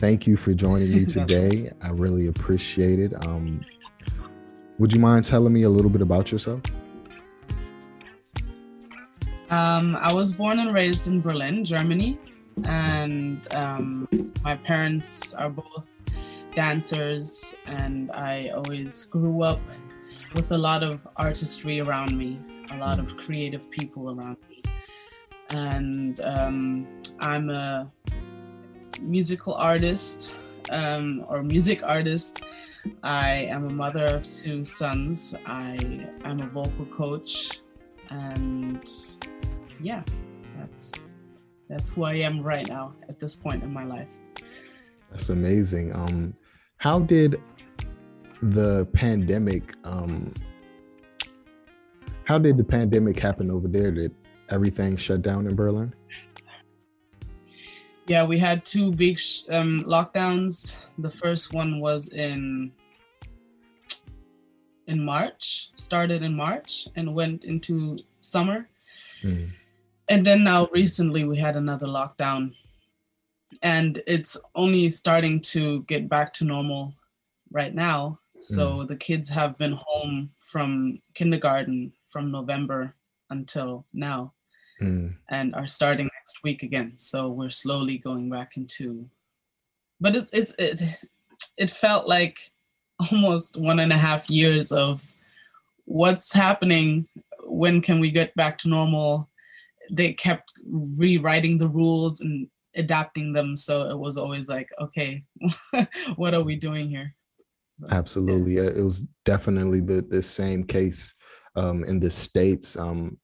Thank you for joining me today. I really appreciate it. Um, would you mind telling me a little bit about yourself? Um, I was born and raised in Berlin, Germany, and um, my parents are both dancers, and I always grew up with a lot of artistry around me, a lot of creative people around me, and um, I'm a musical artist um, or music artist. I am a mother of two sons. I am a vocal coach, and yeah, that's that's who I am right now at this point in my life. That's amazing. Um, how did the pandemic? Um, how did the pandemic happen over there? Did everything shut down in Berlin? Yeah, we had two big um, lockdowns. The first one was in in March, started in March and went into summer. Mm. And then now recently we had another lockdown. And it's only starting to get back to normal right now. So mm. the kids have been home from kindergarten from November until now mm. and are starting next week again. So we're slowly going back into, but it's it's it it felt like almost one and a half years of what's happening. When can we get back to normal? They kept rewriting the rules and adapting them, so it was always like, okay, what are we doing here? Absolutely, yeah. it was definitely the the same case um, in the states. Um,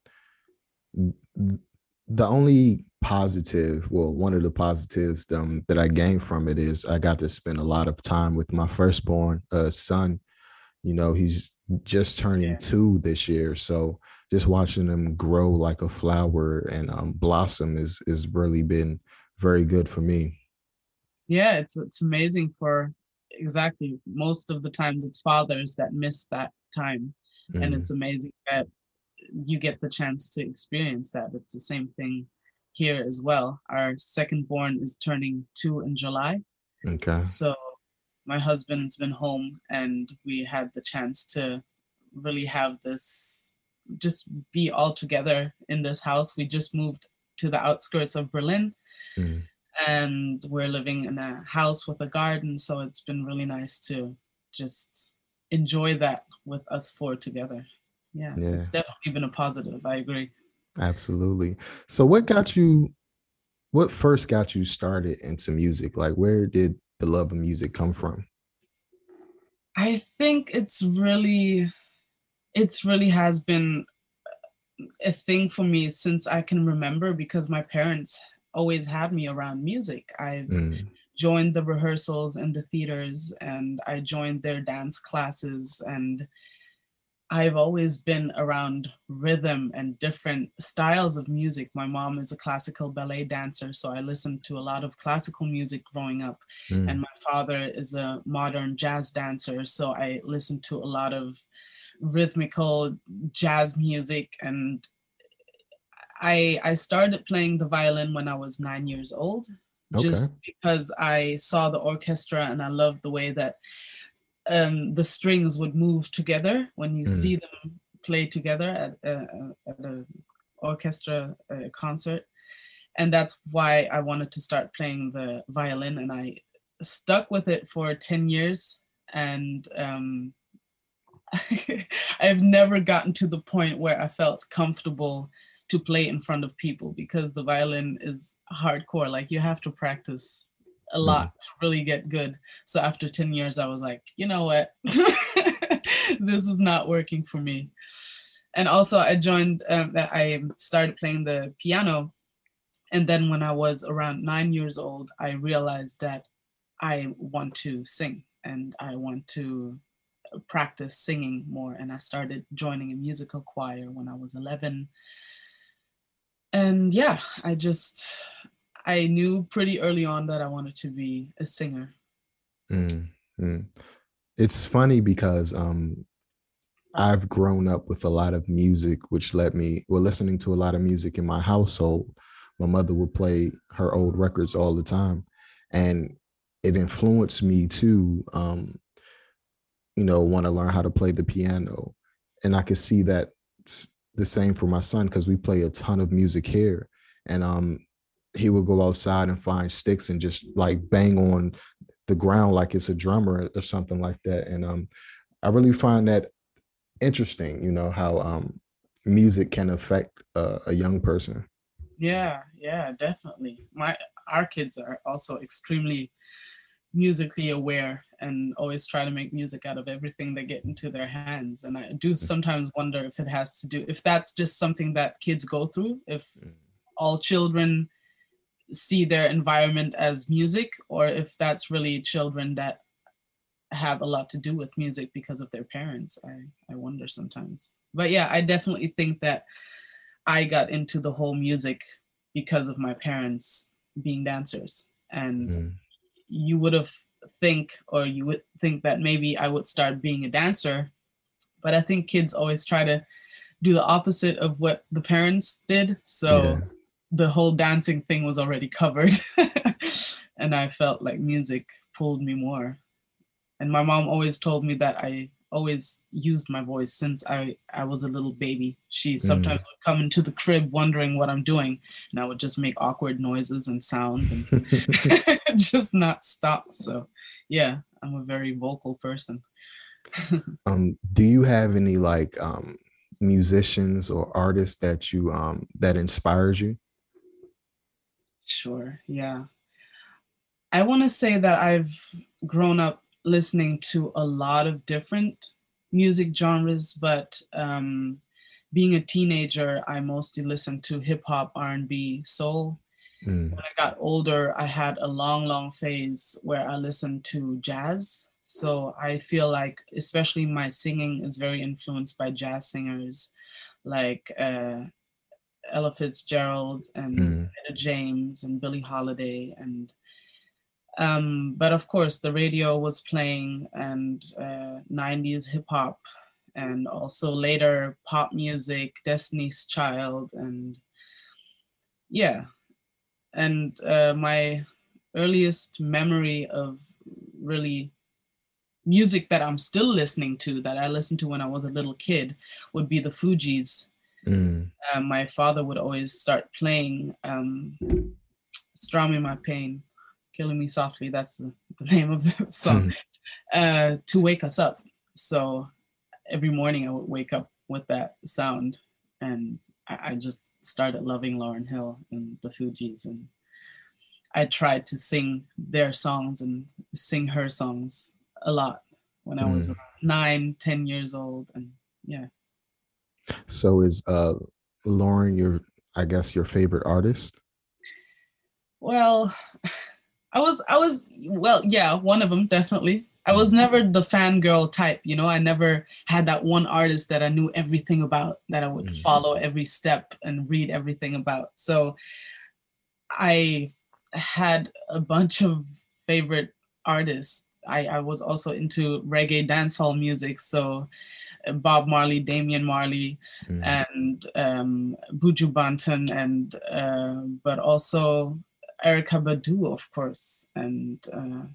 the only positive, well, one of the positives um, that I gained from it is I got to spend a lot of time with my firstborn uh, son. You know, he's just turning yeah. two this year, so just watching him grow like a flower and um, blossom is is really been very good for me. Yeah, it's it's amazing for exactly most of the times it's fathers that miss that time, mm. and it's amazing that you get the chance to experience that. It's the same thing here as well. Our second born is turning two in July. Okay. So my husband's been home and we had the chance to really have this just be all together in this house. We just moved to the outskirts of Berlin. Mm. And we're living in a house with a garden, so it's been really nice to just enjoy that with us four together yeah, yeah, it's definitely been a positive. I agree. Absolutely. So, what got you? What first got you started into music? Like, where did the love of music come from? I think it's really, it's really has been a thing for me since I can remember because my parents always had me around music. I've mm. joined the rehearsals and the theaters, and I joined their dance classes and I've always been around rhythm and different styles of music. My mom is a classical ballet dancer, so I listened to a lot of classical music growing up. Mm. And my father is a modern jazz dancer, so I listened to a lot of rhythmical jazz music and I I started playing the violin when I was 9 years old okay. just because I saw the orchestra and I loved the way that um, the strings would move together when you mm. see them play together at, uh, at an orchestra uh, concert. And that's why I wanted to start playing the violin. And I stuck with it for 10 years. And um, I've never gotten to the point where I felt comfortable to play in front of people because the violin is hardcore. Like you have to practice a lot to really get good. So after 10 years, I was like, you know what? this is not working for me. And also, I joined, um, I started playing the piano and then when I was around nine years old, I realized that I want to sing and I want to uh, practice singing more. And I started joining a musical choir when I was 11. And yeah, I just, I knew pretty early on that I wanted to be a singer. Mm-hmm. It's funny because um, I've grown up with a lot of music, which led me, well, listening to a lot of music in my household. My mother would play her old records all the time. And it influenced me to, um, you know, want to learn how to play the piano. And I could see that the same for my son because we play a ton of music here. And um, he would go outside and find sticks and just like bang on the ground like it's a drummer or something like that. And um, I really find that interesting, you know, how um, music can affect uh, a young person. Yeah, yeah, definitely. My our kids are also extremely musically aware and always try to make music out of everything they get into their hands. And I do mm. sometimes wonder if it has to do if that's just something that kids go through, if mm. all children see their environment as music, or if that's really children that have a lot to do with music because of their parents. I, I wonder sometimes. But yeah, I definitely think that I got into the whole music because of my parents being dancers. And mm. you would have think or you would think that maybe I would start being a dancer. But I think kids always try to do the opposite of what the parents did. So yeah. The whole dancing thing was already covered. and I felt like music pulled me more and my mom always told me that I always used my voice since I, I was a little baby. She mm. sometimes mm. would come into the crib wondering what I'm doing, and I would just make awkward noises and sounds and just not stop. So, yeah, I'm a very vocal person. um, do you have any like um, musicians or artists that you um, that inspires you? Sure. Yeah. I want to say that I've grown up listening to a lot of different music genres, but um, being a teenager, I mostly listened to hip hop, R&B, soul. Mm. When I got older, I had a long, long phase where I listened to jazz. So I feel like, especially my singing is very influenced by jazz singers like uh, Ella Fitzgerald and mm. Etta James and Billie Holiday and um, but of course, the radio was playing and uh, 90s hip hop, and also later pop music, Destiny's Child, and yeah. And uh, my earliest memory of really music that I'm still listening to, that I listened to when I was a little kid, would be the Fugees. Mm. Uh, my father would always start playing um, Strumming My Pain Killing Me Softly, that's the, the name of the song, mm. uh, to wake us up. So every morning I would wake up with that sound and I, I just started loving Lauryn Hill and the Fugees and I tried to sing their songs and sing her songs a lot when I mm. was nine, ten years old. And yeah. So is uh Lauryn your I guess your favorite artist? Well, I was I was well, yeah, one of them definitely. I was never the fangirl type, you know. I never had that one artist that I knew everything about, that I would mm-hmm. follow every step and read everything about. So I had a bunch of favorite artists. I, I was also into reggae dancehall music, so Bob Marley, Damian Marley, mm. and um, Buju Banton, and uh, but also Erykah Badu, of course. And uh,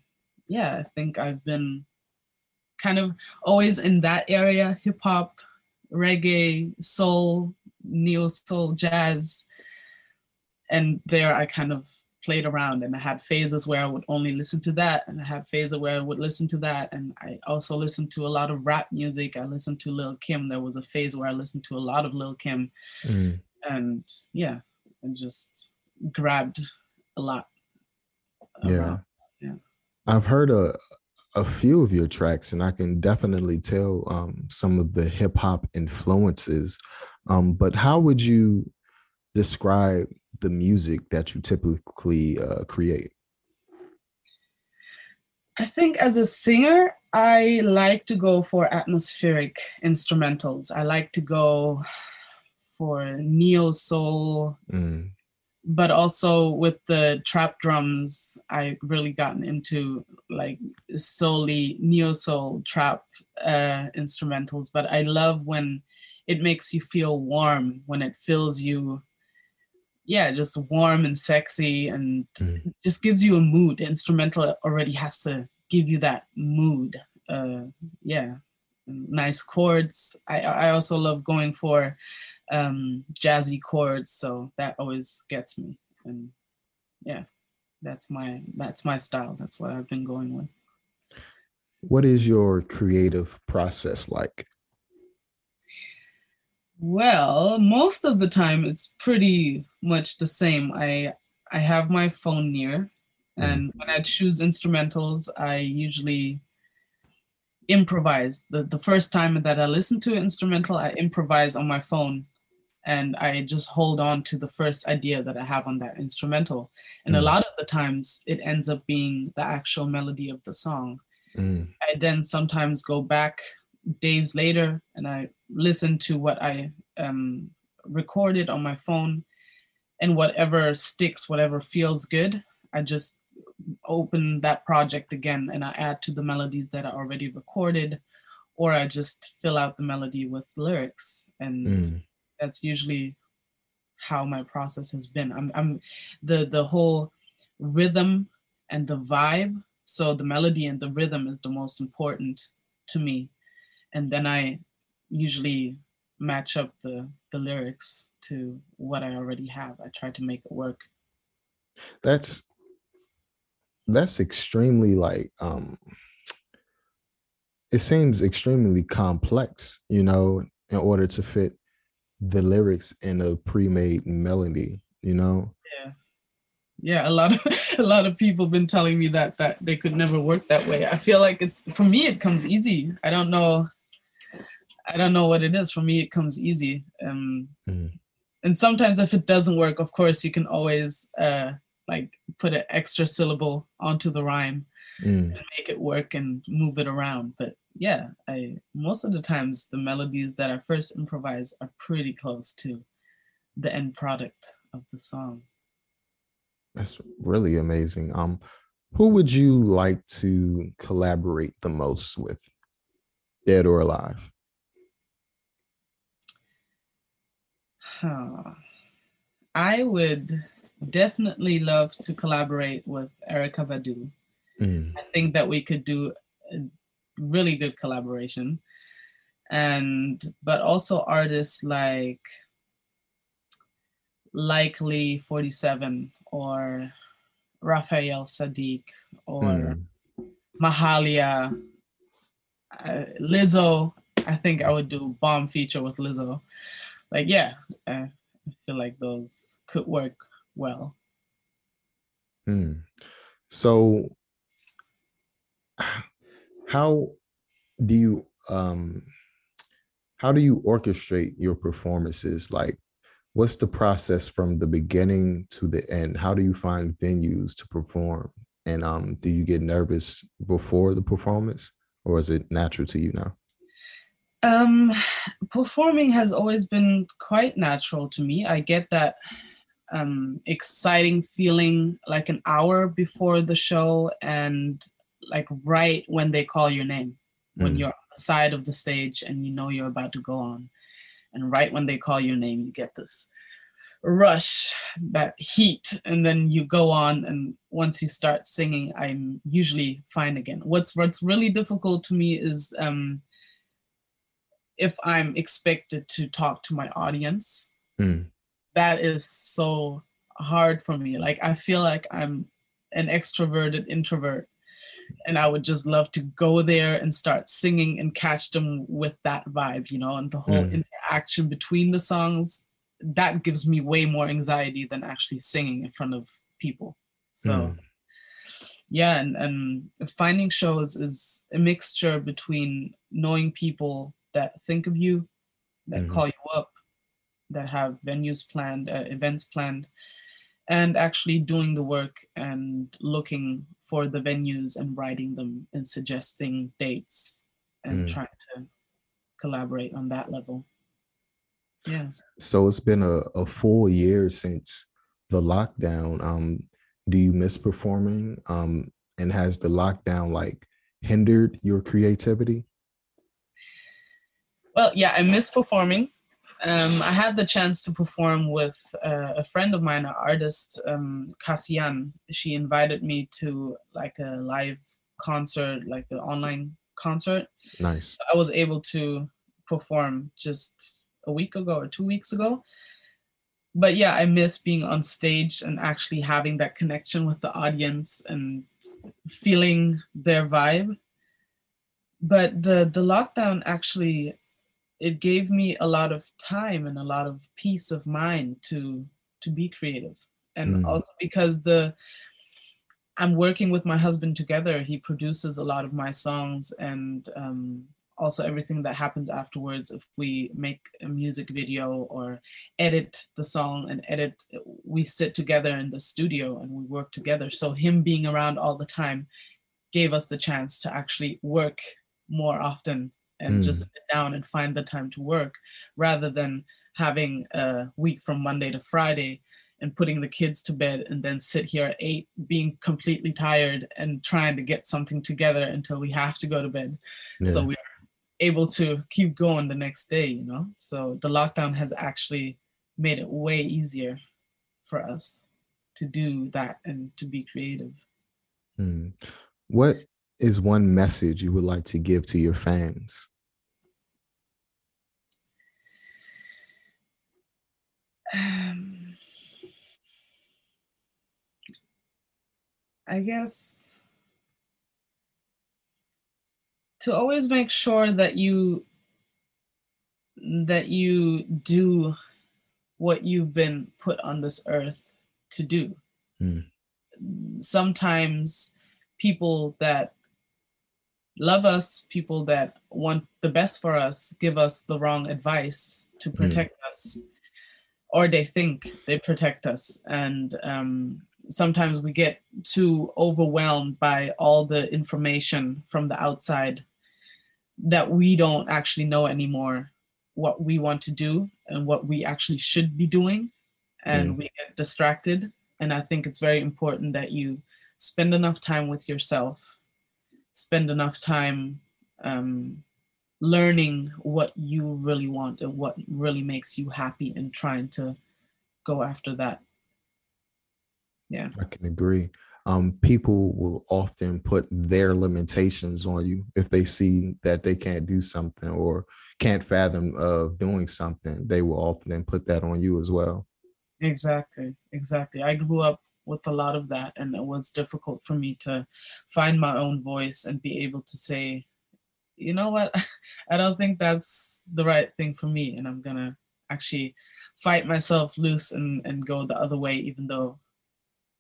yeah, I think I've been kind of always in that area hip hop, reggae, soul, neo soul, jazz. And there I kind of played around and I had phases where I would only listen to that and I had phases where I would listen to that and I also listened to a lot of rap music. I listened to Lil Kim. There was a phase where I listened to a lot of Lil Kim. Mm. And yeah, and just grabbed a lot. Yeah. Yeah. I've heard a a few of your tracks and I can definitely tell um, some of the hip hop influences. Um, but how would you describe the music that you typically uh, create? I think as a singer, I like to go for atmospheric instrumentals. I like to go for neo soul, mm. but also with the trap drums, I really gotten into like solely neo soul trap uh, instrumentals. But I love when it makes you feel warm, when it fills you yeah, just warm and sexy and mm. just gives you a mood. The instrumental already has to give you that mood. Uh, yeah, nice chords. I I also love going for um, jazzy chords, so that always gets me. And yeah, that's my that's my style. That's what I've been going with. What is your creative process like? Well, most of the time it's pretty much the same. I I have my phone near, mm-hmm. and when I choose instrumentals, I usually improvise. The the first time that I listen to an instrumental, I improvise on my phone and I just hold on to the first idea that I have on that instrumental. And mm. a lot of the times it ends up being the actual melody of the song. Mm. I then sometimes go back days later and I listen to what I um, recorded on my phone and whatever sticks, whatever feels good, I just open that project again and I add to the melodies that I already recorded, or I just fill out the melody with lyrics. And mm. that's usually how my process has been. I'm, I'm the the whole rhythm and the vibe. So the melody and the rhythm is the most important to me and then I usually match up the the lyrics to what I already have. I try to make it work. That's that's extremely like um it seems extremely complex, you know, in order to fit the lyrics in a pre-made melody, you know? Yeah. Yeah, a lot of a lot of people been telling me that that they could never work that way. I feel like it's for me it comes easy. I don't know I don't know what it is. For me, it comes easy. Um, mm. And sometimes, if it doesn't work, of course, you can always uh, like put an extra syllable onto the rhyme mm. and make it work and move it around. But yeah, I most of the times the melodies that I first improvise are pretty close to the end product of the song. That's really amazing. Um, who would you like to collaborate the most with, dead or alive? Huh. I would definitely love to collaborate with Erykah Badu. Mm. I think that we could do a really good collaboration. And but also artists like Leikeli47 or Raphael Saadiq or mm. Mahalia, uh, Lizzo. I think I would do bomb feature with Lizzo like yeah, I feel like those could work well. Hmm. So, how do you um, how do you orchestrate your performances? Like, what's the process from the beginning to the end? How do you find venues to perform? And um, do you get nervous before the performance, or is it natural to you now? Um, performing has always been quite natural to me. I get that um, exciting feeling like an hour before the show and like right when they call your name, mm. when you're on the side of the stage and you know you're about to go on. And right when they call your name, you get this rush, that heat, and then you go on. And once you start singing, I'm usually fine again. What's what's really difficult to me is um, if I'm expected to talk to my audience. Mm. That is so hard for me. Like I feel like I'm an extroverted introvert and I would just love to go there and start singing and catch them with that vibe, you know, and the whole mm. interaction between the songs that gives me way more anxiety than actually singing in front of people. So mm. yeah, and, and finding shows is a mixture between knowing people that think of you, that mm-hmm. call you up, that have venues planned, uh, events planned, and actually doing the work and looking for the venues and writing them and suggesting dates and Mm. trying to collaborate on that level. Yeah. So it's been a, a full year since the lockdown. Um, do you miss performing? Um, and has the lockdown like hindered your creativity? Well, yeah, I miss performing. Um, I had the chance to perform with uh, a friend of mine, an artist, um, Cassian. She invited me to like a live concert, like an online concert. Nice. I was able to perform just a week ago or two weeks ago. But yeah, I miss being on stage and actually having that connection with the audience and feeling their vibe. But the the lockdown actually it gave me a lot of time and a lot of peace of mind to to be creative. And Mm. also because the I'm working with my husband together. He produces a lot of my songs and um, also everything that happens afterwards. If we make a music video or edit the song and edit, we sit together in the studio and we work together. So him being around all the time gave us the chance to actually work more often and Mm. just sit down and find the time to work rather than having a week from Monday to Friday and putting the kids to bed and then sit here at eight being completely tired and trying to get something together until we have to go to bed so we're able to keep going the next day you know so the lockdown has actually made it way easier for us to do that and to be creative Mm. What is one message you would like to give to your fans? Um, I guess to always make sure that you that you do what you've been put on this earth to do. Mm. Sometimes people that love us, people that want the best for us, give us the wrong advice to Mm. protect us, or they think they protect us. And um, sometimes we get too overwhelmed by all the information from the outside that we don't actually know anymore what we want to do and what we actually should be doing. And Mm. we get distracted. And I think it's very important that you spend enough time with yourself, spend enough time um, learning what you really want and what really makes you happy and trying to go after that. Yeah. I can agree. Um, people will often put their limitations on you if they see that they can't do something or can't fathom of doing something. They will often put that on you as well. Exactly, exactly. I grew up with a lot of that, and it was difficult for me to find my own voice and be able to say, you know what, I don't think that's the right thing for me, and I'm gonna actually fight myself loose and, and go the other way, even though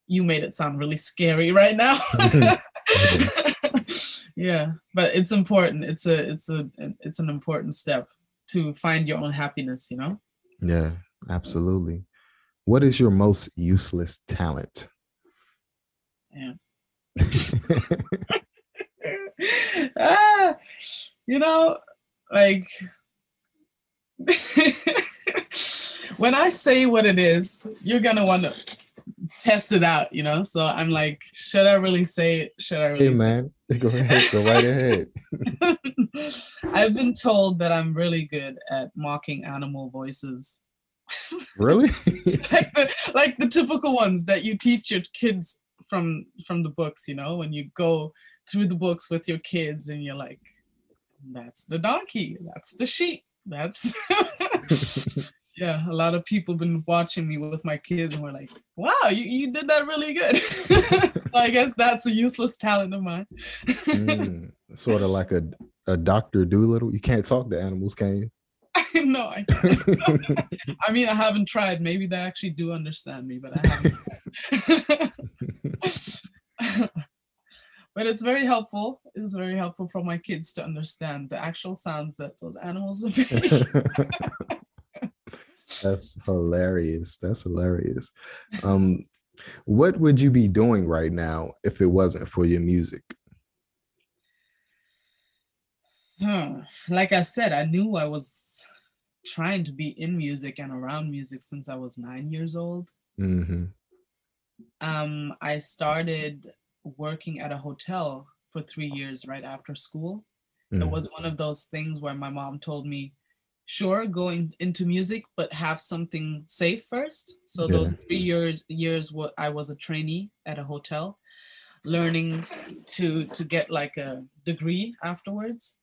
you made it sound really scary right now. yeah, but it's important. It's a it's a it's an important step to find your own happiness, you know? Yeah, absolutely. What is your most useless talent? Yeah. Ah, you know, like when I say what it is, you're gonna want to test it out, you know. So I'm like, should I really say it? Should I really hey man, go ahead, go right ahead. I've been told that I'm really good at mocking animal voices. really? like the like the typical ones that you teach your kids from from the books you know when you go through the books with your kids and you're like that's the donkey that's the sheep that's yeah a lot of people been watching me with my kids and we're like wow you, you did that really good so i guess that's a useless talent of mine Mm, sort of like a a Doctor Dolittle. You can't talk to animals, can you? no i can't. i mean i haven't tried maybe they actually do understand me but i haven't but it's very helpful. It's very helpful for my kids to understand the actual sounds that those animals would make. That's hilarious. That's hilarious. Um, What would you be doing right now if it wasn't for your music? Hmm. Like I said, I knew I was trying to be in music and around music since I was nine years old. Mm-hmm. Um, I started working at a hotel for three years right after school. Mm-hmm. It was one of those things where my mom told me, sure, going into music, but have something safe first. So Yeah. those three years years what I was a trainee at a hotel, learning to to get like a degree afterwards.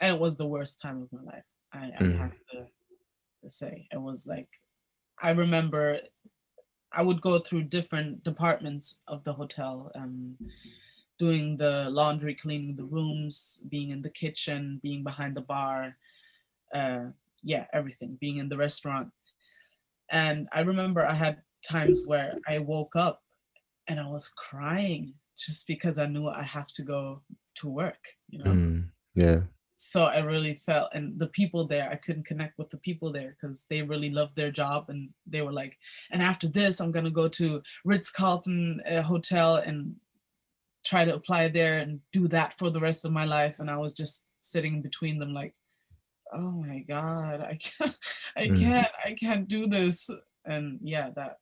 And it was the worst time of my life. I, I Mm. have to, to say. It was like I remember I would go through different departments of the hotel, um, doing the laundry, cleaning the rooms, being in the kitchen, being behind the bar, uh, yeah, everything, being in the restaurant. And I remember I had times where I woke up and I was crying just because I knew I have to go to work, you know Mm. Yeah. So I really felt, and the people there, I couldn't connect with the people there because they really loved their job, and they were like, and after this, I'm gonna go to Ritz Carlton uh, Hotel and try to apply there and do that for the rest of my life. And I was just sitting between them, like, oh my god, I can't, I Mm. can't, I can't do this. And yeah, that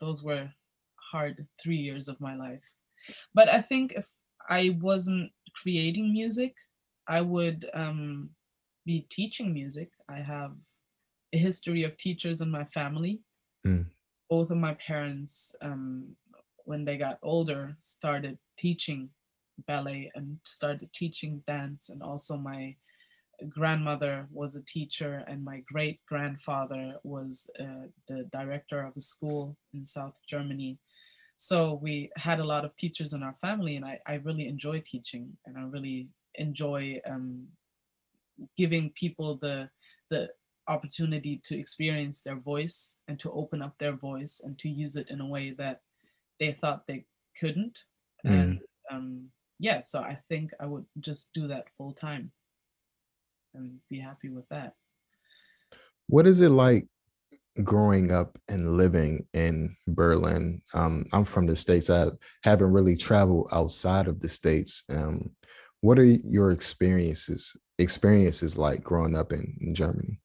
those were hard three years of my life. But I think if I wasn't creating music, I would um, be teaching music. I have a history of teachers in my family. Mm. Both of my parents, um, when they got older, started teaching ballet and started teaching dance. And also, my grandmother was a teacher, and my great grandfather was uh, the director of a school in South Germany. So we had a lot of teachers in our family, and I, I really enjoy teaching, and I really enjoy um, giving people the the opportunity to experience their voice and to open up their voice and to use it in a way that they thought they couldn't. And um, yeah, so I think I would just do that full time and be happy with that. What is it like growing up and living in Berlin? Um, I'm from the States. I haven't really traveled outside of the States. Um, what are your experiences experiences like growing up in, in Germany?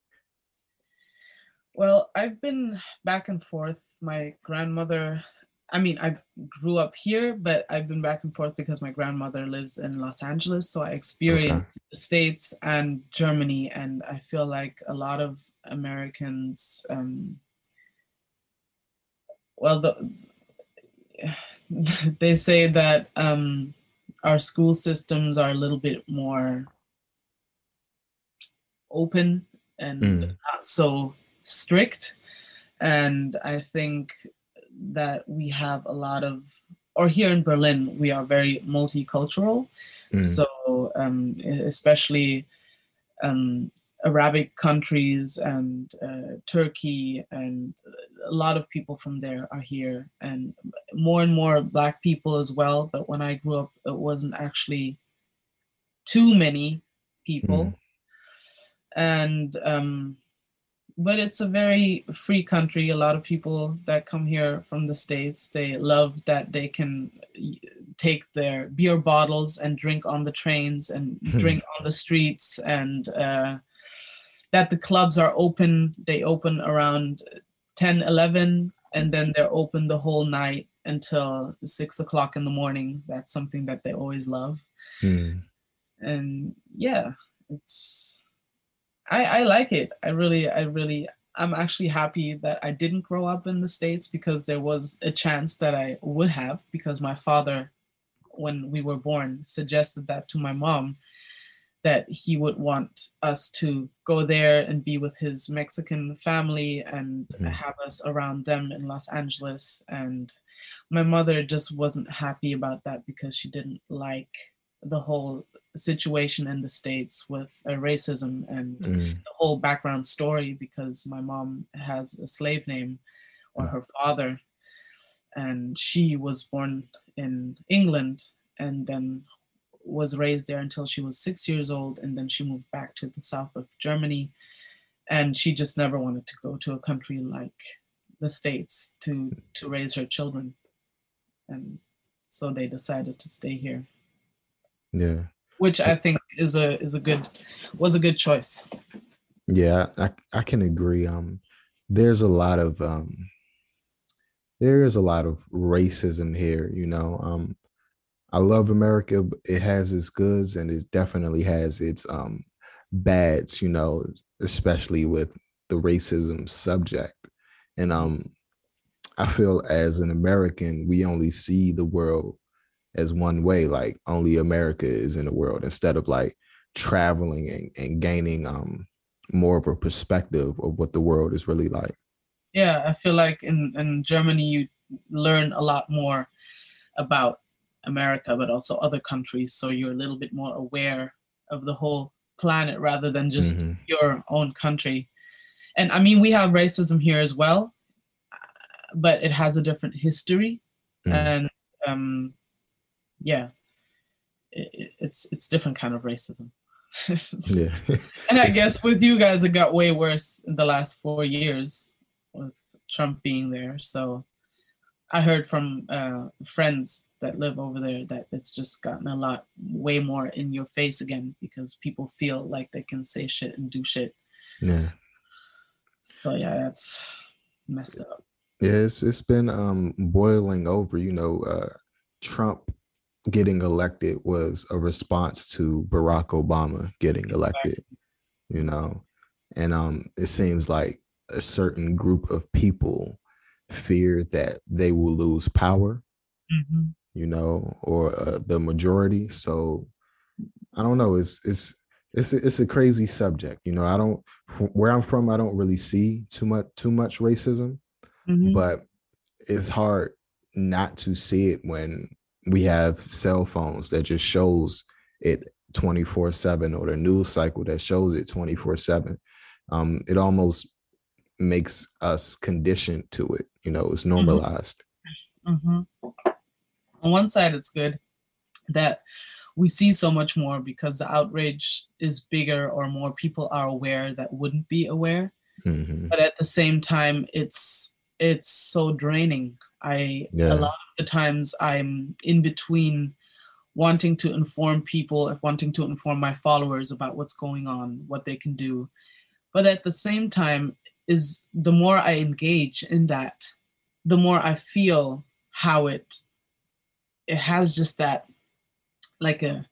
Well, I've been back and forth. My grandmother, I mean, I grew up here, but I've been back and forth because my grandmother lives in Los Angeles. So I experienced the States and Germany. And I feel like a lot of Americans, um, well, the, they say that um, our school systems are a little bit more open and Mm. not so strict. And I think that we have a lot of, or here in Berlin, we are very multicultural. Mm. So, um, especially um, Arabic countries and uh, Turkey, and a lot of people from there are here, and more and more Black people as well. But when I grew up, it wasn't actually too many people. Mm. And um, but it's a very free country. A lot of people that come here from the states, they love that they can take their beer bottles and drink on the trains and Hmm. drink on the streets, and uh, that the clubs are open. They open around 10, 11, and then they're open the whole night until six o'clock in the morning. That's something that they always love Mm. and yeah it's i i like it i really i really i'm actually happy that i didn't grow up in the states because there was a chance that i would have because my father when we were born suggested that to my mom that he would want us to go there and be with his mexican family and Mhm. have us around them in los angeles and my mother just wasn't happy about that because she didn't like the whole situation in the states with uh, racism and Mm. the whole background story because my mom has a slave name or Mm. her father and she was born in England and then was raised there until she was 6 years old and then she moved back to the south of Germany and she just never wanted to go to a country like the states to to raise her children and so they decided to stay here. Yeah. Which I think is a is a good was a good choice. Yeah, I I can agree. Um, there's a lot of um, there is a lot of racism here. You know, um, I love America. It has its goods and it definitely has its um bads. You know, especially with the racism subject. And um, I feel as an American, we only see the world as one way, like only America is in the world, instead of like traveling and, and gaining um more of a perspective of what the world is really like. Yeah, I feel like in, in Germany you learn a lot more about America, but also other countries. So you're a little bit more aware of the whole planet rather than just mm-hmm. your own country. And I mean, we have racism here as well, but it has a different history. Mm. And um, yeah, it, it's it's different kind of racism. yeah. and I guess with you guys, it got way worse in the last four years with Trump being there. So I heard from uh, friends that live over there that it's just gotten a lot way more in your face again because people feel like they can say shit and do shit. Yeah. So yeah, that's messed up. Yeah, it's it's been um boiling over. You know, uh, Trump getting elected was a response to Barack Obama getting elected. You know, and um, it seems like a certain group of people fear that they will lose power, mm-hmm. you know, or uh, the majority. So I don't know. It's it's it's a, it's a crazy subject. You know, I don't where I'm from. I don't really see too much too much racism, mm-hmm. but it's hard not to see it when we have cell phones that just shows it 24 7 or the news cycle that shows it 24 7 um, it almost makes us conditioned to it. You know, it's mm-hmm. normalized. Mm-hmm. On one side, it's good that we see so much more because the outrage is bigger or more people are aware that wouldn't be aware. Mm-hmm. But at the same time, it's it's so draining. I yeah. a lot of the times I'm in between wanting to inform people, wanting to inform my followers about what's going on, what they can do. But at the same time, is the more I engage in that, the more I feel how it it has just that like a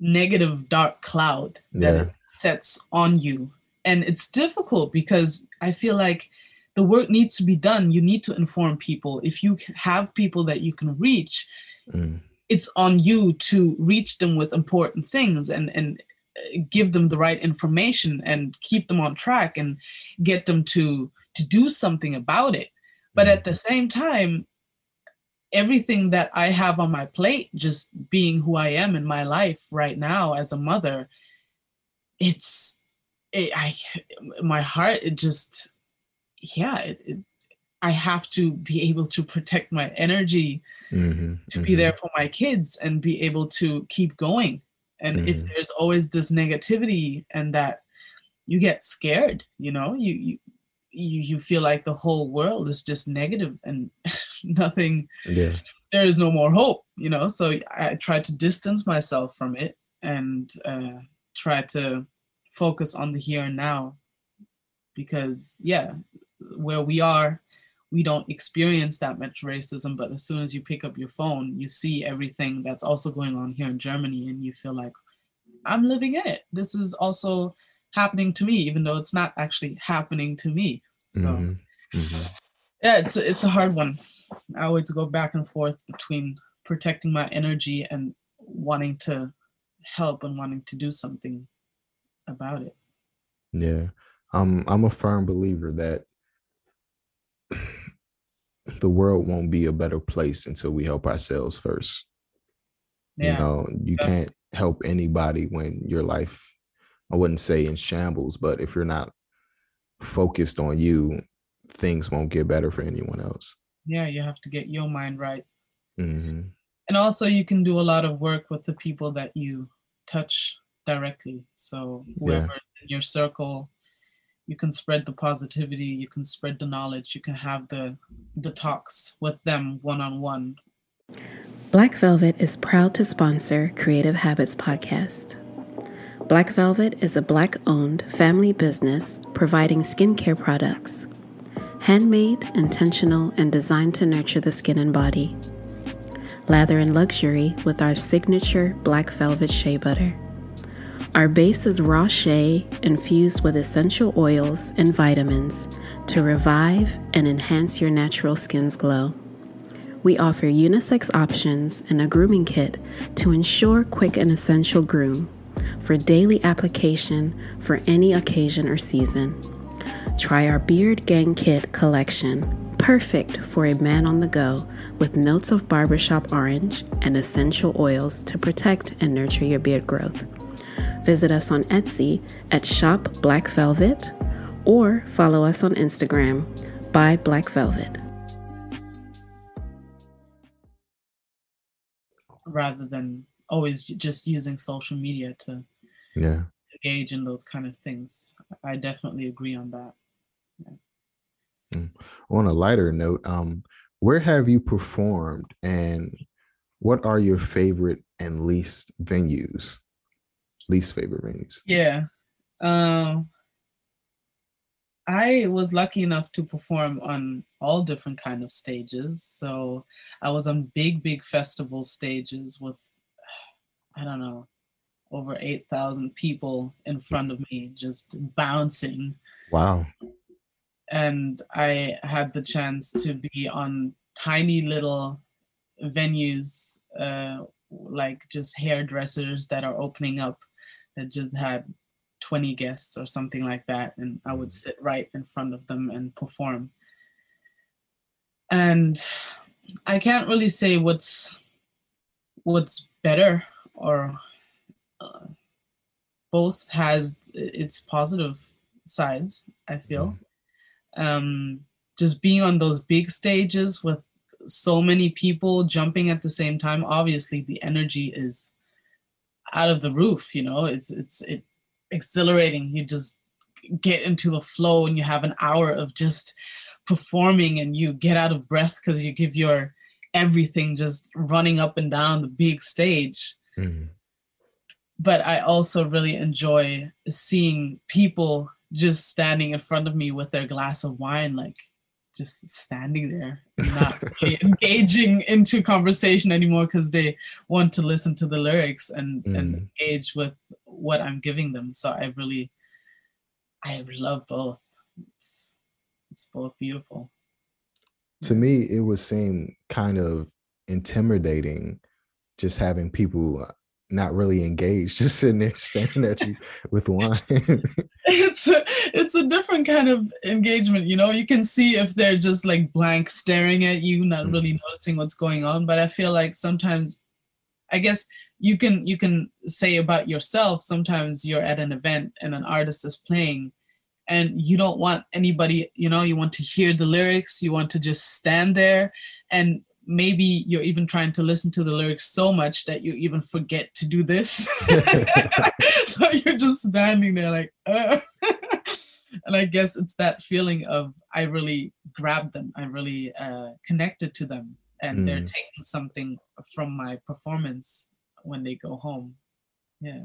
negative dark cloud that yeah. sets on you. And it's difficult because I feel like the work needs to be done. You need to inform people. If you have people that you can reach, mm. it's on you to reach them with important things and and give them the right information and keep them on track and get them to to do something about it. But at the same time everything that i have on my plate just being who i am in my life right now as a mother it's it, i my heart it just yeah it, it, i have to be able to protect my energy mm-hmm, to mm-hmm. be there for my kids and be able to keep going and mm-hmm. if there's always this negativity and that you get scared you know you you you, you feel like the whole world is just negative and nothing yeah there is no more hope you know so i try to distance myself from it and uh, try to focus on the here and now because yeah where we are we don't experience that much racism but as soon as you pick up your phone you see everything that's also going on here in germany and you feel like i'm living in it. This is also happening to me even though it's not actually happening to me. So mm-hmm. Mm-hmm. yeah it's it's a hard one. I always go back and forth between protecting my energy and wanting to help and wanting to do something about it. Yeah. Um, i'm a firm believer that the world won't be a better place until we help ourselves first. Yeah. You know, you yeah. can't help anybody when your life, I wouldn't say in shambles, but if you're not focused on you, things won't get better for anyone else. Yeah, you have to get your mind right. Mm-hmm. And also, you can do a lot of work with the people that you touch directly. So, whoever yeah. in your circle, you can spread the positivity you can spread the knowledge you can have the the talks with them one on one Black Velvet is proud to sponsor Creative Habits Podcast. Black Velvet is a black owned family business providing skincare products. Handmade, intentional, and designed to nurture the skin and body. Lather in luxury with our signature black velvet shea butter. Our base is raw shea infused with essential oils and vitamins to revive and enhance your natural skin's glow. We offer unisex options and a grooming kit to ensure quick and essential groom for daily application for any occasion or season. Try our Beard Gang Kit collection, perfect for a man on the go with notes of barbershop orange and essential oils to protect and nurture your beard growth. Visit us on Etsy at Shop Black Velvet or follow us on Instagram by Black Velvet. rather than always just using social media to yeah engage in those kind of things. I definitely agree on that. Yeah. Mm. On a lighter note, um, where have you performed and what are your favorite and least venues? Least favorite venues. Yeah. Um I was lucky enough to perform on all different kind of stages. So I was on big, big festival stages with, I don't know, over 8,000 people in front of me just bouncing. Wow. And I had the chance to be on tiny little venues, uh, like just hairdressers that are opening up that just had 20 guests or something like that and i would mm. sit right in front of them and perform and i can't really say what's what's better or uh, both has its positive sides i feel mm. um just being on those big stages with so many people jumping at the same time obviously the energy is out of the roof you know it's it's it exhilarating. You just get into the flow and you have an hour of just performing and you get out of breath because you give your everything just running up and down the big stage. Mm-hmm. But I also really enjoy seeing people just standing in front of me with their glass of wine, like just standing there, not really engaging into conversation anymore because they want to listen to the lyrics and, mm. and engage with what I'm giving them. So I really, I love both. It's, it's both beautiful. To me, it would seem kind of intimidating just having people not really engaged, just sitting there staring at you with wine. it's a, it's a different kind of engagement, you know. You can see if they're just like blank staring at you, not really mm-hmm. noticing what's going on. But I feel like sometimes, I guess you can you can say about yourself. Sometimes you're at an event and an artist is playing, and you don't want anybody, you know, you want to hear the lyrics. You want to just stand there and maybe you're even trying to listen to the lyrics so much that you even forget to do this. so you're just standing there like, uh. and I guess it's that feeling of I really grabbed them, I really uh, connected to them, and mm. they're taking something from my performance when they go home. Yeah.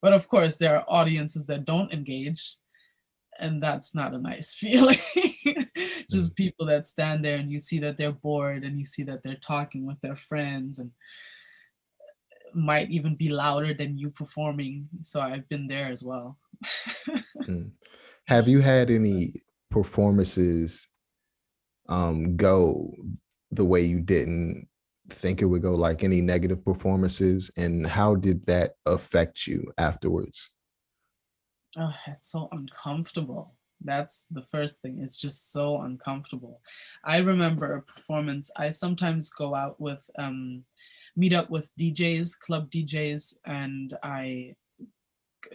But of course, there are audiences that don't engage and that's not a nice feeling. Just mm. people that stand there and you see that they're bored and you see that they're talking with their friends and might even be louder than you performing. So i've been there as well. Mm. have you had any performances um go the way you didn't think it would go? Like any negative performances? And how did that affect you afterwards oh, it's so uncomfortable. That's the first thing. It's just so uncomfortable. I remember a performance. I sometimes go out with, um, meet up with DJs, club DJs, and I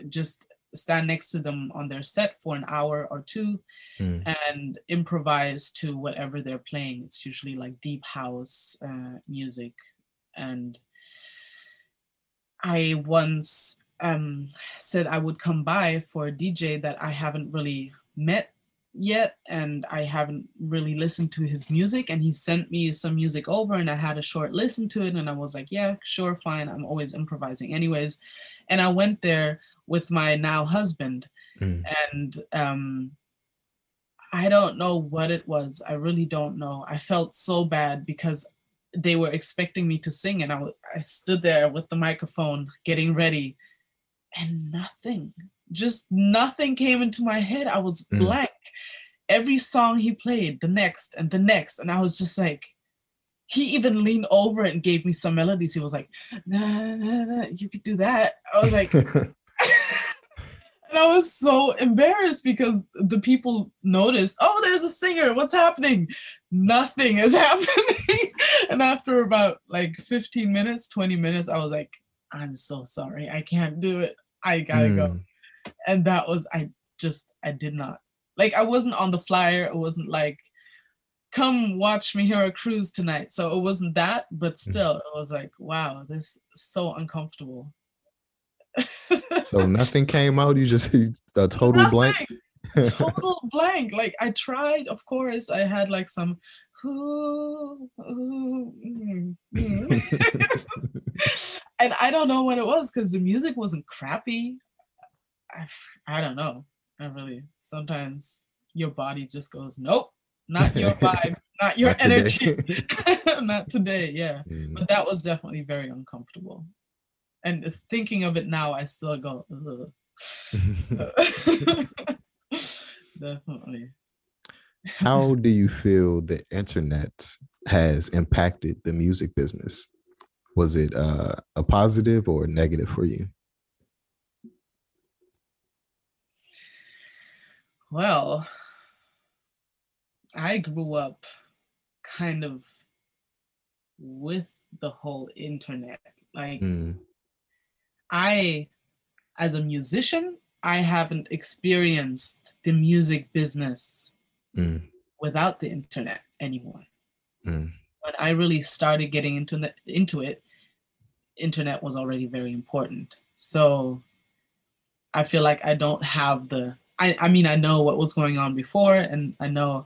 just stand next to them on their set for an hour or two mm. and improvise to whatever they're playing. It's usually like deep house uh, music. And I once um, said I would come by for a DJ that I haven't really met yet and I haven't really listened to his music and he sent me some music over and I had a short listen to it and I was like yeah sure fine I'm always improvising anyways and I went there with my now husband mm. and um I don't know what it was I really don't know I felt so bad because they were expecting me to sing and I, I stood there with the microphone getting ready and nothing just nothing came into my head. I was mm. blank. Every song he played the next and the next and i was just like he even leaned over and gave me some melodies. He was like nah, nah, nah you could do that. I was like and i was so embarrassed because the people noticed oh there's a singer. What's happening? Nothing is happening. And after about like 15 minutes 20 minutes i was like i'm so sorry. I can't do it i gotta mm. go and that was i just i did not like i wasn't on the flyer it wasn't like come watch Mehira Cruz tonight so it wasn't that but mm. still it was like wow this is so uncomfortable so nothing came out you just a total nothing. blank total blank like i tried of course i had like some ooh, ooh, mm, mm. and i don't know what it was because the music wasn't crappy I, I don't know. I really sometimes your body just goes, nope, not your vibe, not your not energy, not today. Yeah, mm. but that was definitely very uncomfortable. And thinking of it now, I still go, definitely. How do you feel the internet has impacted the music business? Was it uh, a positive or negative for you? Well, I grew up kind of with the whole internet. Like, mm. I, as a musician, I haven't experienced the music business mm. without the internet anymore. Mm. When I really started getting into the, into it, internet was already very important. So I feel like I don't have the I, I mean, I know what was going on before, and I know.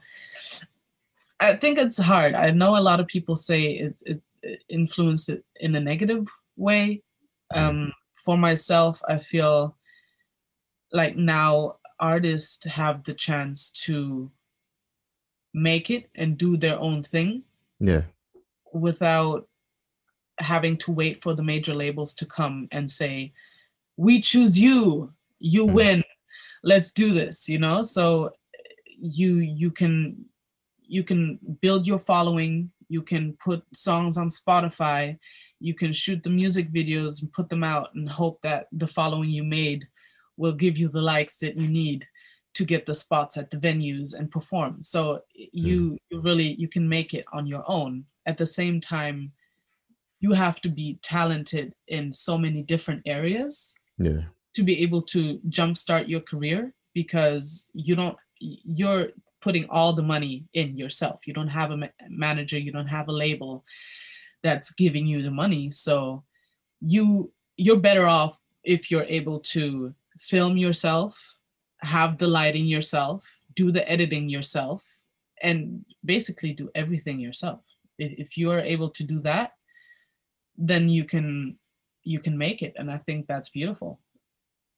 I think it's hard. I know a lot of people say it, it, it influenced it in a negative way. Um, for myself, I feel like now artists have the chance to make it and do their own thing. Yeah. Without having to wait for the major labels to come and say, "We choose you. You mm. win let's do this you know so you you can you can build your following you can put songs on spotify you can shoot the music videos and put them out and hope that the following you made will give you the likes that you need to get the spots at the venues and perform so you mm. you really you can make it on your own at the same time you have to be talented in so many different areas yeah. to be able to jumpstart your career because you don't you're putting all the money in yourself. You don't have a ma- manager you don't have a label that's giving you the money. So you you're better off if you're able to film yourself have the lighting yourself do the editing yourself and basically do everything yourself. If you are able to do that then you can you can make it and i think that's beautiful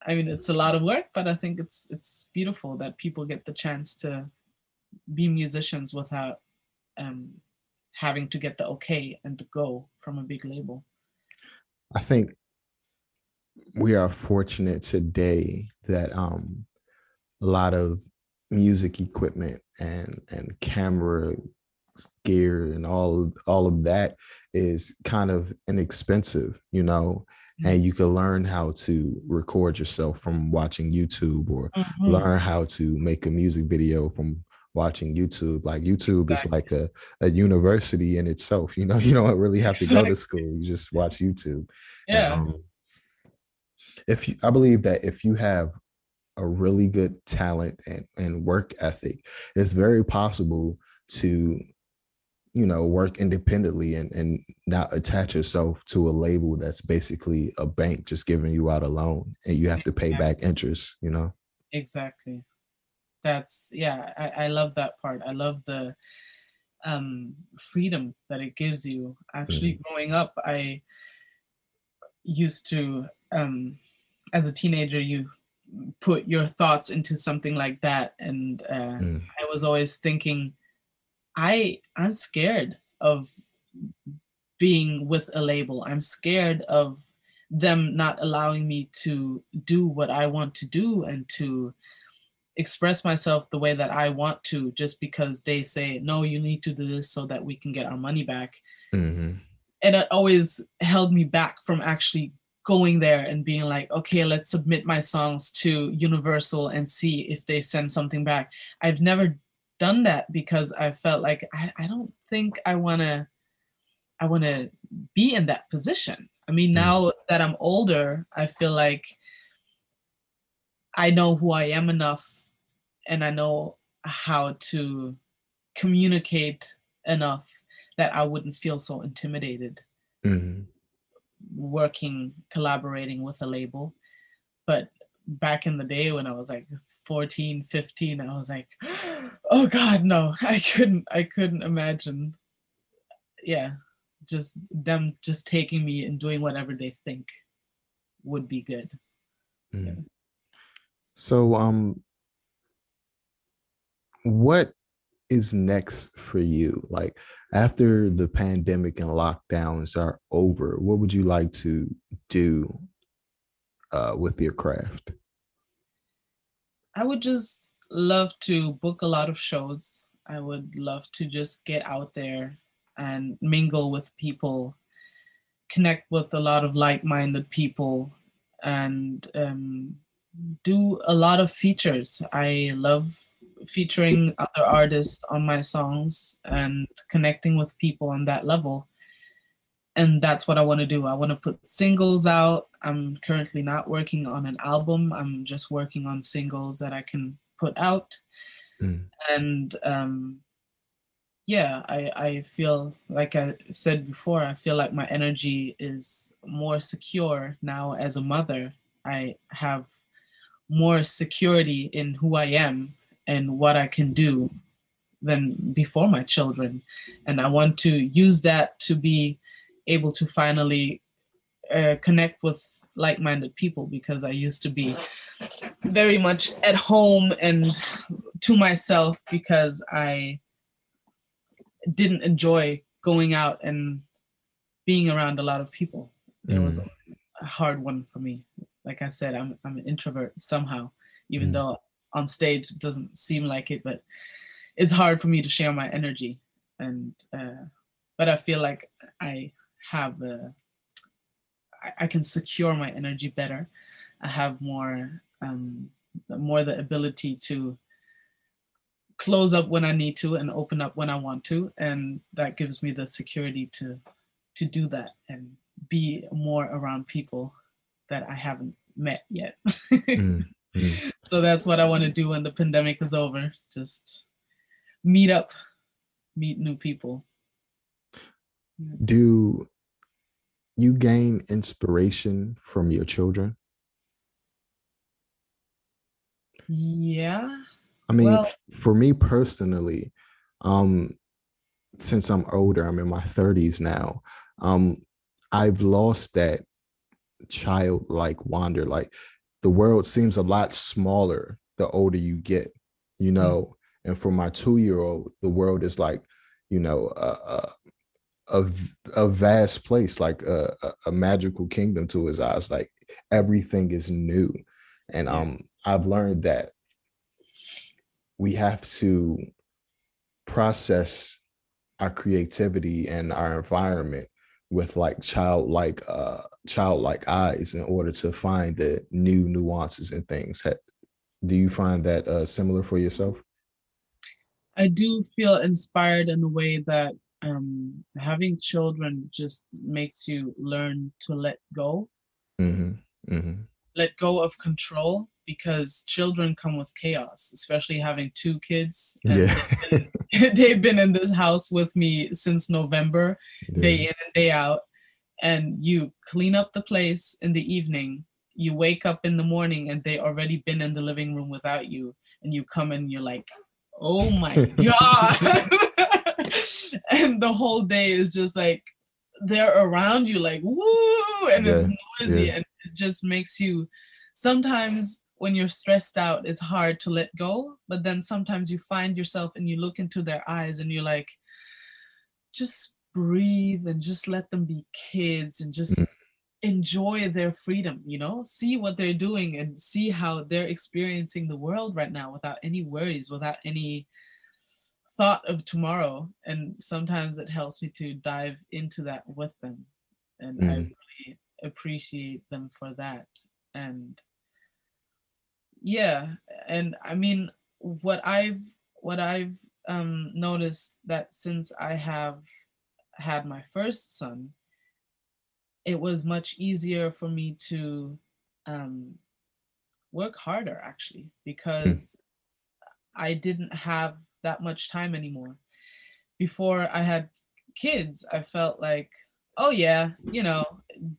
I mean, it's a lot of work, but I think it's it's beautiful that people get the chance to be musicians without um, having to get the okay and the go from a big label. I think we are fortunate today that um, a lot of music equipment and and camera gear and all all of that is kind of inexpensive, you know and you can learn how to record yourself from watching YouTube or mm-hmm. learn how to make a music video from watching YouTube. Like YouTube exactly. is like a, a university in itself. You know, you don't really have to go to school. You just watch YouTube. Yeah. Um, if you, I believe that if you have a really good talent and, and work ethic, it's very possible to you know work independently and and not attach yourself to a label that's basically a bank just giving you out a loan and you have to pay back interest you know? Exactly. That's yeah I, I love that part. I love the um freedom that it gives you. Actually Mm. growing up i used to um as a teenager you put your thoughts into something like that and uh, Mm. i was always thinking i i'm scared of being with a label. I'm scared of them not allowing me to do what i want to do and to express myself the way that i want to just because they say no you need to do this so that we can get our money back. Hmm and it always held me back from actually going there and being like okay let's submit my songs to universal and see if they send something back. I've never done that because i felt like i, I don't think i want to i want to be in that position. I mean Mm. now that i'm older i feel like i know who i am enough and i know how to communicate enough that i wouldn't feel so intimidated hmm working collaborating with a label. But back in the day when i was like 14 15 i was like oh god no i couldn't i couldn't imagine yeah just them just taking me and doing whatever they think would be good Mm. So, um, what is next for you? Like after the pandemic and lockdowns are over, what would you like to do uh, with your craft? I would just love to book a lot of shows. I would love to just get out there and mingle with people, connect with a lot of like minded people, and um, do a lot of features. I love featuring other artists on my songs and connecting with people on that level. And that's what I want to do. I want to put singles out. I'm currently not working on an album. I'm just working on singles that I can put out. Mm. And um, yeah, I, I feel like I said before, I feel like my energy is more secure now as a mother. I have more security in who I am and what I can do than before my children. And I want to use that to be able to finally uh, connect with like minded people because I used to be very much at home and to myself because I didn't enjoy going out and being around a lot of people. It was Mm. a hard one for me. Like I said, I'm I'm an introvert somehow, even Mm. though on stage it doesn't seem like it, but it's hard for me to share my energy. And uh, but I feel like I have uh, I, I can secure my energy better. I have more um, more the ability to close up when I need to and open up when I want to, and that gives me the security to to do that and be more around people that I haven't met yet. Mm. Mm. so that's what I want to do when the pandemic is over. Just meet up, meet new people. Do you gain inspiration from your children? Yeah. I mean, Well- for me personally, um, since I'm older, I'm in my 30s now. Um, I've lost that childlike wonder. Like the world seems a lot smaller the older you get, you know. And for my two-year-old, the world is like, you know, a a, a, a vast place, like a, a, magical kingdom to his eyes. Like everything is new, and um, I've learned that we have to process our creativity and our environment with like childlike uh childlike eyes in order to find the new nuances and things. Do you find that uh similar for yourself? I do feel inspired in a way that um, having children just makes you learn to let go, hmm hmm let go of control, because children come with chaos, especially having two kids. and yeah they've been in this house with me since November, day in and day out. And you clean up the place in the evening. You wake up in the morning and they already been in the living room without you. and you come in, you're like, oh my god, and the whole day is just like they're around you, like woo, and yeah. it's noisy, yeah. and it just makes you. Sometimes when you're stressed out, it's hard to let go, but then sometimes you find yourself and you look into their eyes and you're like, just breathe and just let them be kids and just mm enjoy their freedom you know see what they're doing and see how they're experiencing the world right now without any worries without any thought of tomorrow and sometimes it helps me to dive into that with them and mm. i really appreciate them for that and yeah and i mean what i've what i've um noticed that since i have had my first son it was much easier for me to um, work harder actually hmm. because I didn't have that much time anymore. Before I had kids, I felt like, oh yeah, you know,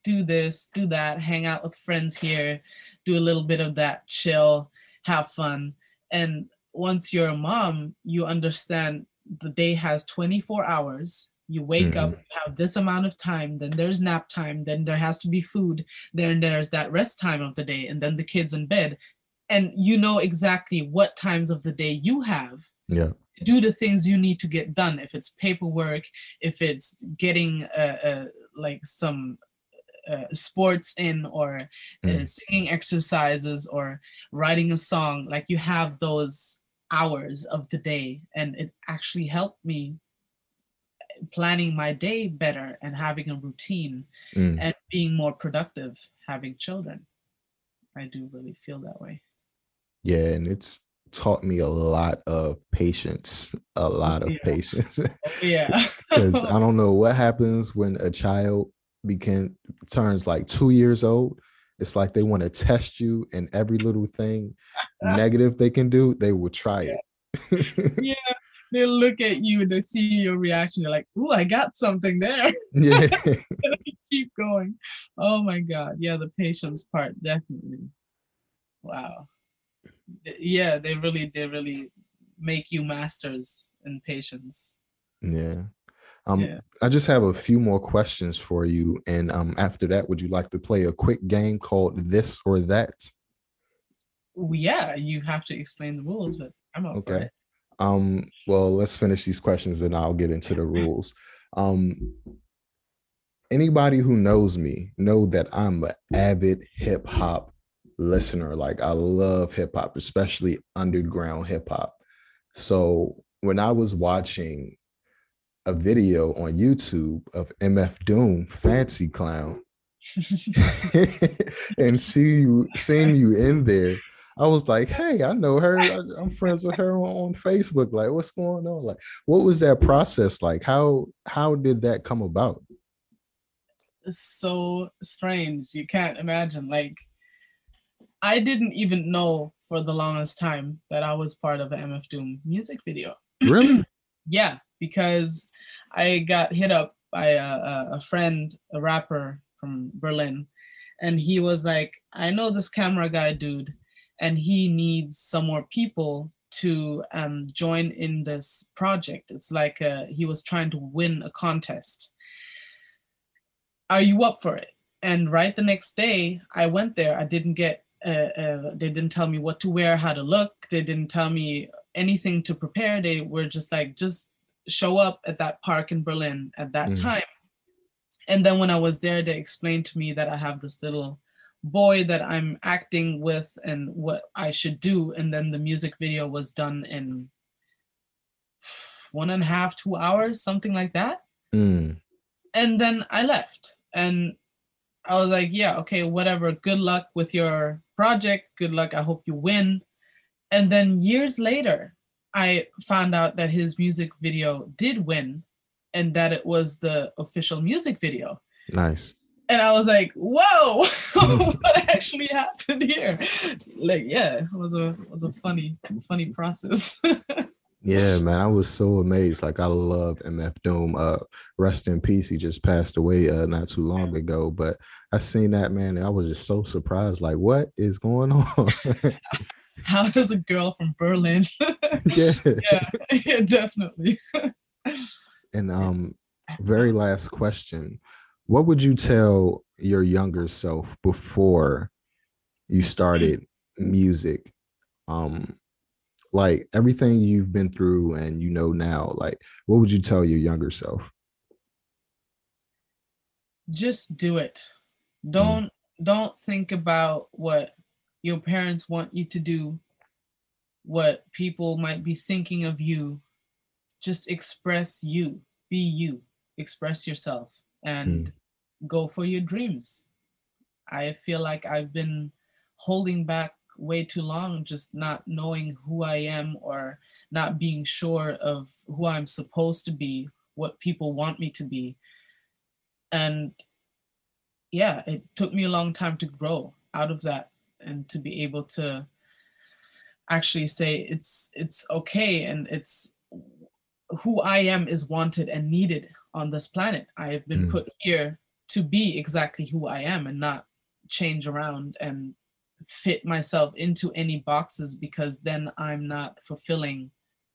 do this, do that, hang out with friends here, do a little bit of that, chill, have fun. And once you're a mom, you understand the day has 24 hours you wake mm-hmm. up you have this amount of time then there's nap time then there has to be food then there's that rest time of the day and then the kids in bed and you know exactly what times of the day you have yeah. Do the things you need to get done. If it's paperwork if it's getting uh, uh, like some uh, sports in or uh, mm. singing exercises or writing a song like you have those hours of the day. And it actually helped me planning my day better and having a routine mm. and being more productive having children. I do really feel that way. Yeah and it's taught me a lot of patience a lot of yeah. patience oh, yeah because i don't know what happens when a child begin turns like two years old it's like they want to test you and every little thing negative they can do they will try yeah. it yeah they look at you and they see your reaction. You're like, "Ooh, I got something there." Yeah. keep going. Oh my god, yeah, the patience part definitely. Wow. Yeah, they really, they really make you masters in patience. Yeah. Um, yeah. I just have a few more questions for you, and um, after that, would you like to play a quick game called This or That? Yeah, you have to explain the rules, but I'm okay. Um, well, let's finish these questions and I'll get into the rules. Um, anybody who knows me know that I'm an avid hip hop listener. Like I love hip hop, especially underground hip hop. So when I was watching a video on YouTube of MF Doom, Fancy Clown, and see you seeing you in there, I was like, hey, I know her. I'm friends with her on, Facebook. Like, what's going on? Like, what was that process like? How how did that come about? So strange. You can't imagine. Like, I didn't even know for the longest time that I was part of an MF Doom music video. Really? yeah, because I got hit up by a, a friend, a rapper from Berlin, and he was like, I know this camera guy dude and he needs some more people to um, join in this project. It's like a, he was trying to win a contest. Are you up for it? And right the next day, I went there. I didn't get, uh, uh, they didn't tell me what to wear, how to look. They didn't tell me anything to prepare. They were just like, just show up at that park in Berlin at that mm. time. And then when I was there, they explained to me that I have this little boy that I'm acting with and what I should do. And then the music video was done in one and a half, two hours, something like that. Mm. And then I left. And I was like, yeah, okay, whatever. Good luck with your project. Good luck. I hope you win. And then years later, I found out that his music video did win and that it was the official music video. Nice and I was like, "Whoa, what actually happened here?" Like, yeah, it was a it was a funny funny process. yeah, man, I was so amazed. Like, I love MF Doom. Uh, rest in peace. He just passed away uh, not too long ago. But I seen that man, and I was just so surprised. Like, what is going on? how does a girl from Berlin? yeah. yeah, yeah, definitely. And um, very last question: What would you tell your younger self before you started music? Um, like everything you've been through and you know now, like what would you tell your younger self? Just do it. Don't mm. don't think about what your parents want you to do, what people might be thinking of you. Just express you, be you, express yourself, and mm. go for your dreams. I feel like I've been holding back way too long, just not knowing who I am or not being sure of who I'm supposed to be, what people want me to be. And yeah, it took me a long time to grow out of that and to be able to actually say it's it's okay and it's who I am is wanted and needed on this planet. I have been mm. put here to be exactly who I am and not change around and fit myself into any boxes because then I'm not fulfilling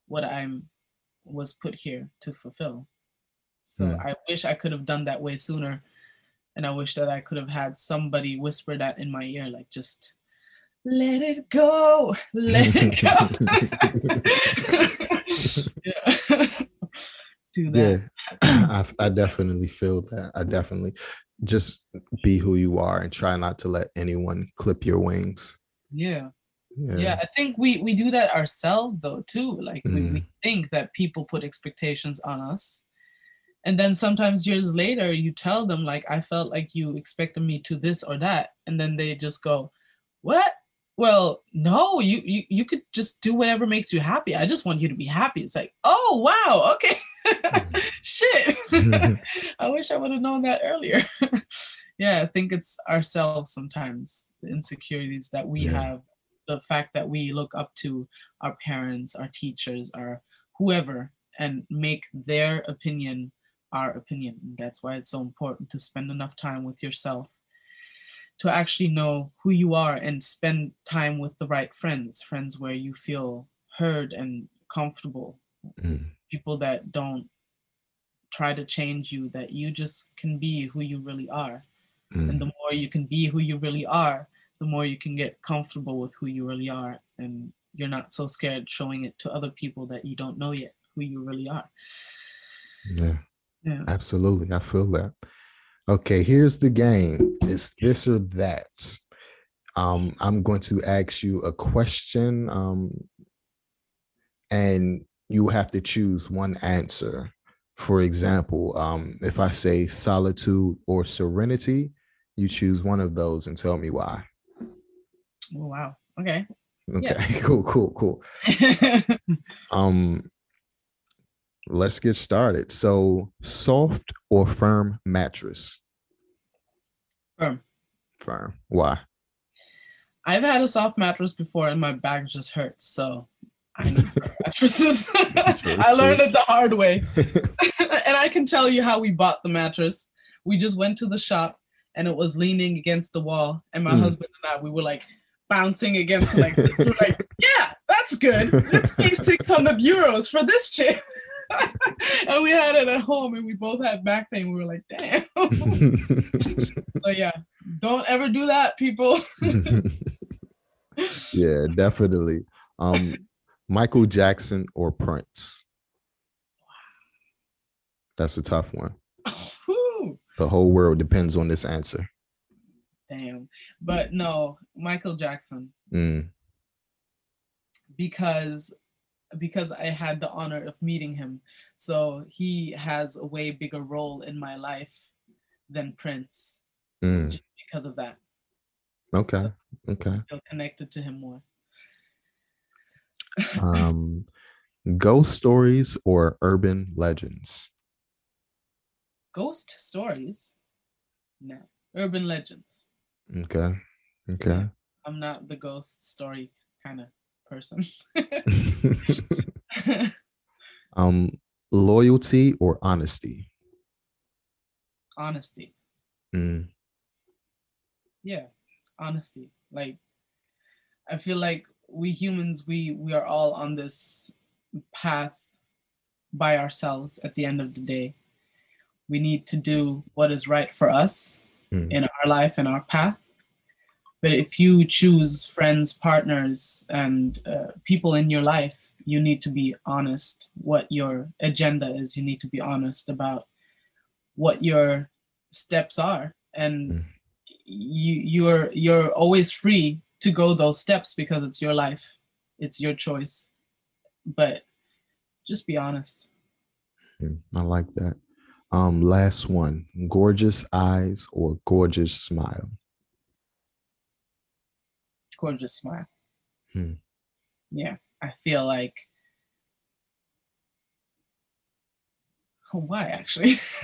what I'm was put here to fulfill. So mm. I wish I could have done that way sooner. And I wish that I could have had somebody whisper that in my ear, like just let it go, let it go. yeah. Do that. Yeah, I, I definitely feel that. I definitely just be who you are and try not to let anyone clip your wings. Yeah. Yeah. yeah. I think we we do that ourselves though too. Like mm. we, we mm. think that people put expectations on us. And then sometimes years later you tell them like I felt like you expected me to this or that and then they just go, "What? Well, no, you you you could just do whatever makes you happy. I just want you to be happy." It's like, "Oh, wow. Okay." Mm. Shit. I wish I would have known that earlier. yeah, I think it's ourselves sometimes, the insecurities that we yeah. have, the fact that we look up to our parents, our teachers, our whoever, and make their opinion our opinion. That's why it's so important to spend enough time with yourself to actually know who you are and spend time with the right friends, friends where you feel heard and comfortable. Mm. People that don't try to change you that you just can be who you really are. Mm. and the more you can be who you really are the more you can get comfortable with who you really are. And you're not so scared showing it to other people that you don't know yet who you really are. Yeah. Yeah. Absolutely. I feel that okay here's the game it's this or that um i'm going to ask you a question um and you have to choose one answer. For example, um, if I say solitude or serenity, you choose one of those and tell me why. Oh, wow. Okay. Okay. Yeah. Cool. Cool. Cool. um, let's get started. So, soft or firm mattress? Firm. Firm. Why? I've had a soft mattress before and my back just hurts. So I need firm mattresses. I learned it the hard way. and I can tell you how we bought the mattress. We just went to the shop and it was leaning against the wall. And my mm. husband and I, we were like bouncing against like, like, yeah, that's good. Let's pay 600 euros for this chair. and we had it at home and we both had back pain. We were like, damn. so yeah, don't ever do that, people. yeah, definitely. Um, Michael Jackson or Prince? That's a tough one. The whole world depends on this answer. Damn. But no, Michael Jackson. Mm. Because because I had the honor of meeting him. So he has a way bigger role in my life than Prince. Mm. because of that. Okay. So okay. I feel connected to him more um, ghost stories or urban legends? Ghost stories? No. Urban legends. Okay. Okay. I'm not the ghost story kind of person. um, loyalty or honesty? Honesty. Mm. Yeah, honesty. Like, I feel like we humans we we are all on this path by ourselves at the end of the day we need to do what is right for us mm. in our life and our path but if you choose friends partners and uh, people in your life you need to be honest what your agenda is. You need to be honest about what your steps are. And mm. you you're you're always free to go those steps because it's your life. It's your choice. But just be honest. Hmm, i like that. Um last one. Gorgeous eyes or gorgeous smile gorgeous smile hmm. yeah i feel like oh, why actually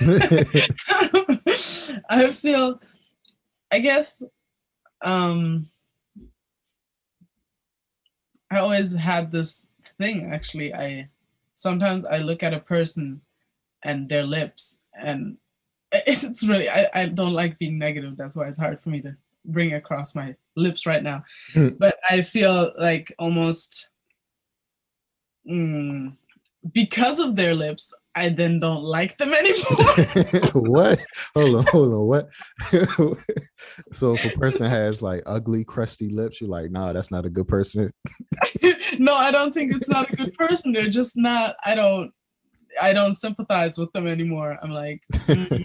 i feel i guess um I always had this thing actually. I sometimes I look at a person and their lips and it's really I, I don't like being negative. That's why it's hard for me to bring across my lips right now. Mm. But I feel like almost mm, because of their lips, I then don't like them anymore. what? Hold on, hold on. What? so if a person has like ugly, crusty lips, you're like, nah, that's not a good person. no, I don't think it's not a good person. They're just not. I don't. I don't sympathize with them anymore. I'm like, mm.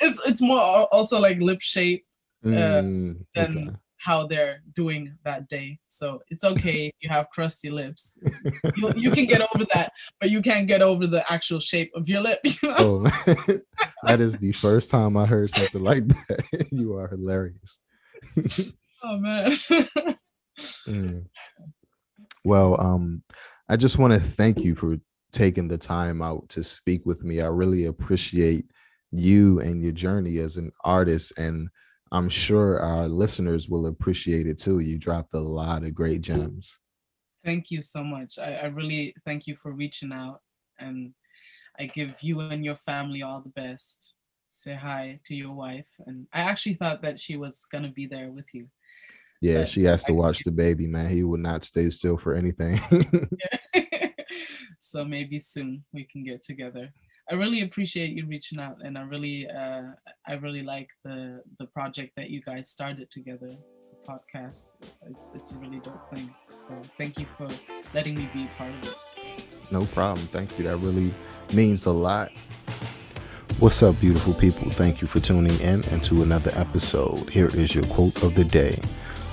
it's it's more also like lip shape uh, mm, than okay how they're doing that day. So it's okay if you have crusty lips. you, you can get over that, but you can't get over the actual shape of your lip. You know? Oh, that is the first time I heard something like that. you are hilarious. oh man. mm. Well, um, I just want to thank you for taking the time out to speak with me. I really appreciate you and your journey as an artist and I'm sure our listeners will appreciate it too. You dropped a lot of great gems. Thank you so much. I, I really thank you for reaching out and I give you and your family all the best. Say hi to your wife. And I actually thought that she was gonna be there with you. Yeah, but she has to watch the baby, man. He will not stay still for anything. so maybe soon we can get together. I really appreciate you reaching out, and I really, uh, I really like the the project that you guys started together, the podcast. It's it's a really dope thing. So thank you for letting me be part of it. No problem. Thank you. That really means a lot. What's up, beautiful people? Thank you for tuning in and to another episode. Here is your quote of the day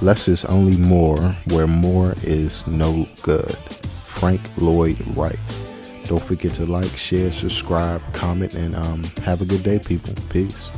Less is only more, where more is no good. Frank Lloyd Wright. Don't forget to like, share, subscribe, comment, and um, have a good day, people. Peace.